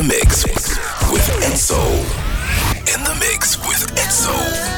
the mix with Edsoul. In the mix with Edsoul.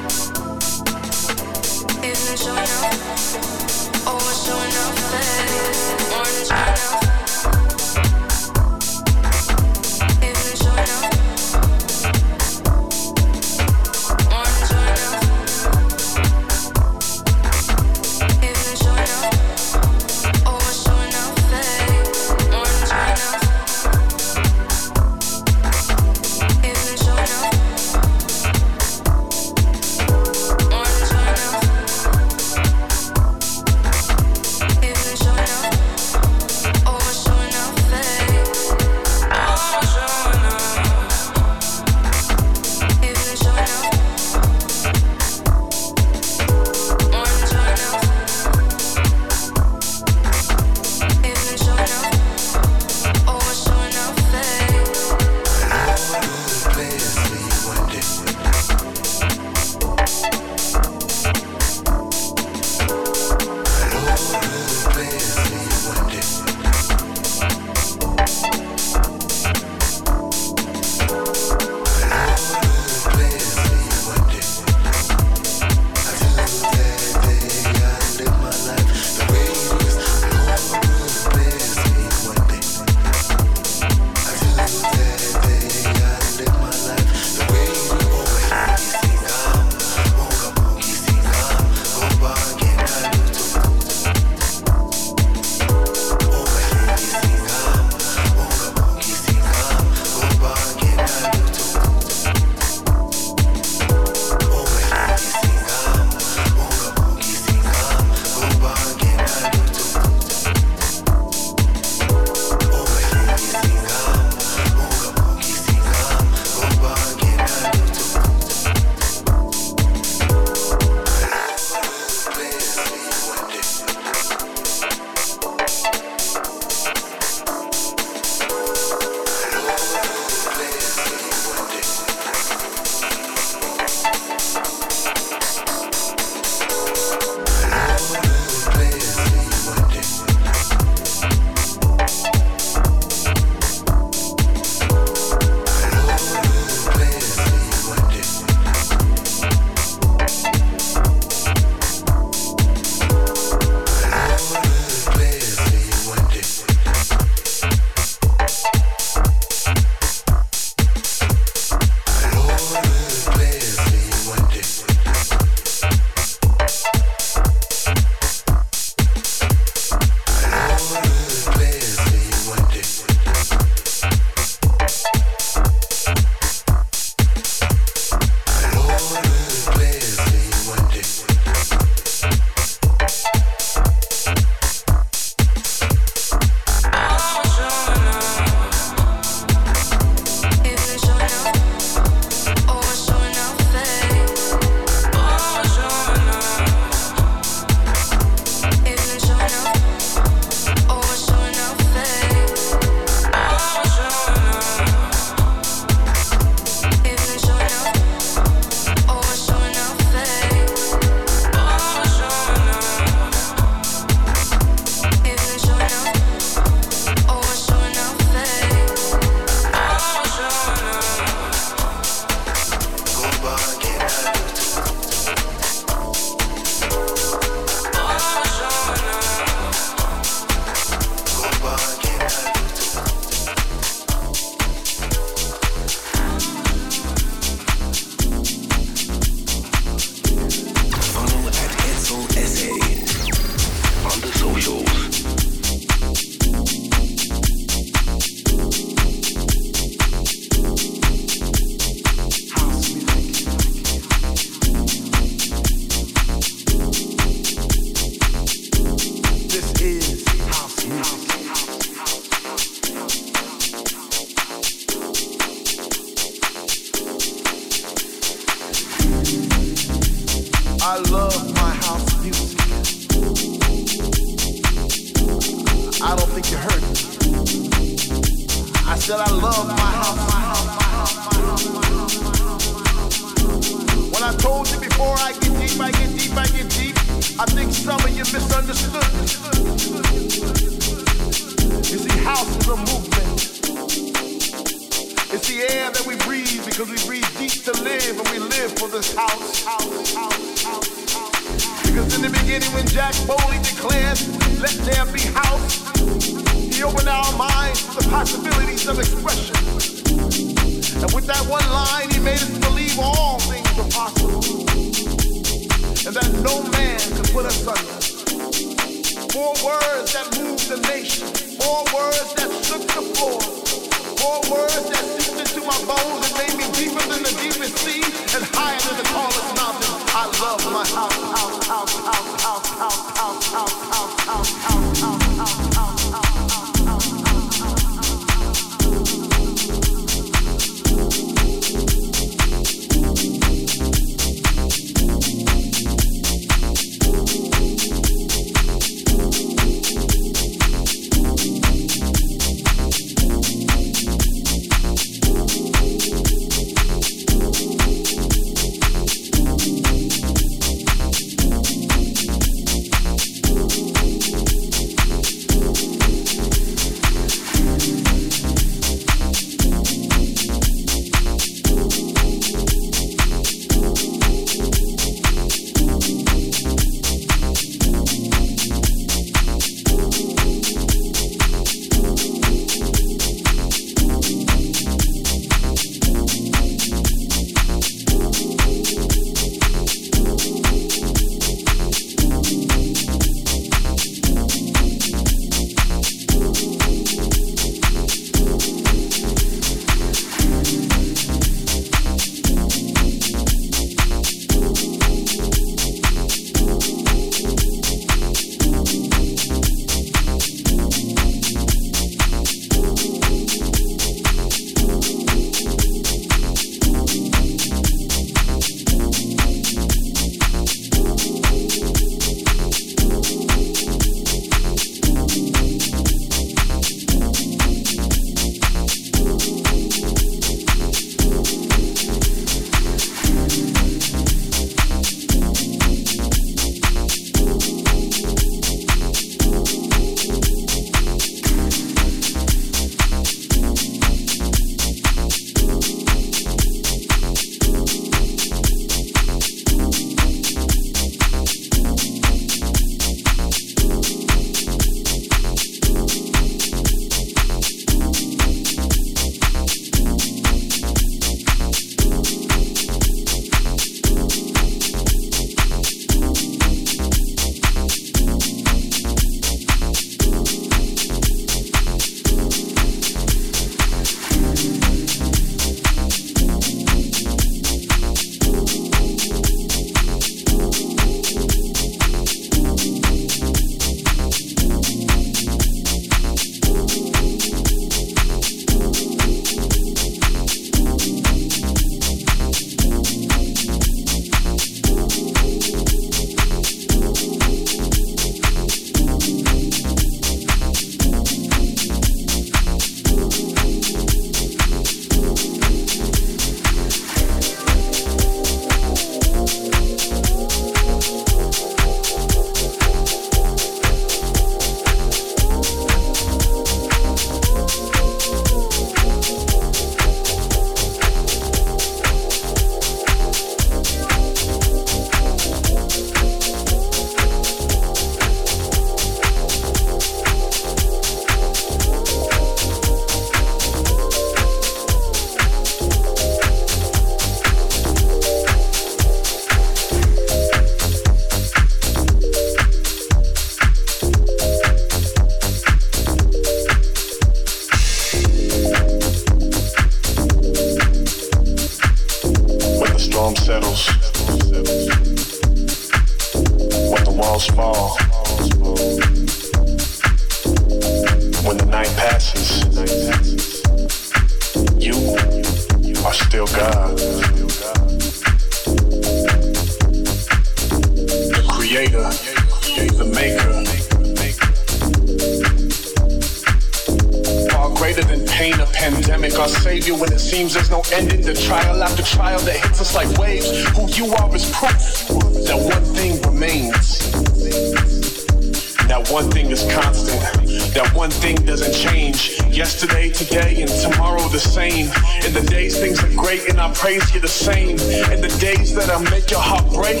Are great and I praise you the same. In the days that I make your heart break,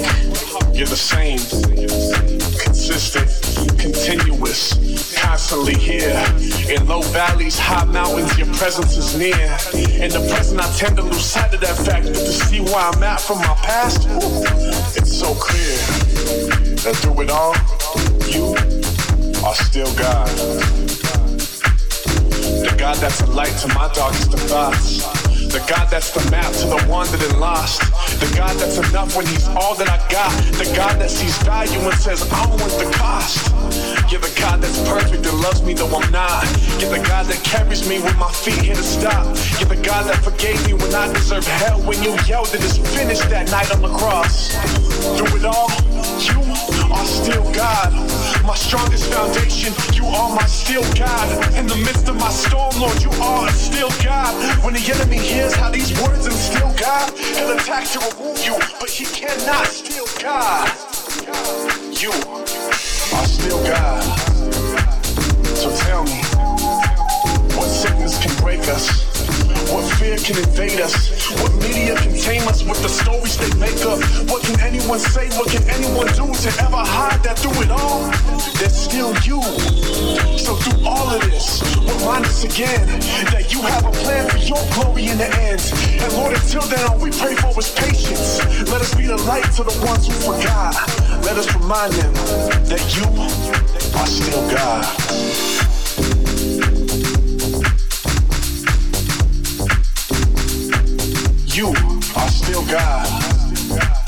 you're the same. Consistent, continuous, constantly here. In low valleys, high mountains, your presence is near. In the present, I tend to lose sight of that fact, but to see where I'm at from my past, it's so clear that through it all, you are still God. The God that's a light to my darkest thoughts. The God that's the map to the wandered and lost. The God that's enough when He's all that I got. The God that sees value and says, I don't want the cost. You're the God that's perfect and loves me though I'm not. You're the God that carries me when my feet hit a stop. You're the God that forgave me when I deserved hell. When you yelled that it's finished that night on the cross. Through it all, you are still God. My strongest foundation, you are my still God. In the midst of my storm, Lord, you are still God. When the enemy hears how these words instill God, he'll attack to remove you, but he cannot steal God. You are still God. So tell me, what sickness can break us? What fear can invade us? What media can tame us with the stories they make up? What can anyone say? What can anyone do to ever hide that through it all? There's still you. So through all of this, remind us again that you have a plan for your glory in the end. And Lord, until then, all we pray for is patience. Let us be the light to the ones who forgot. Let us remind them that you are still God. You are still God.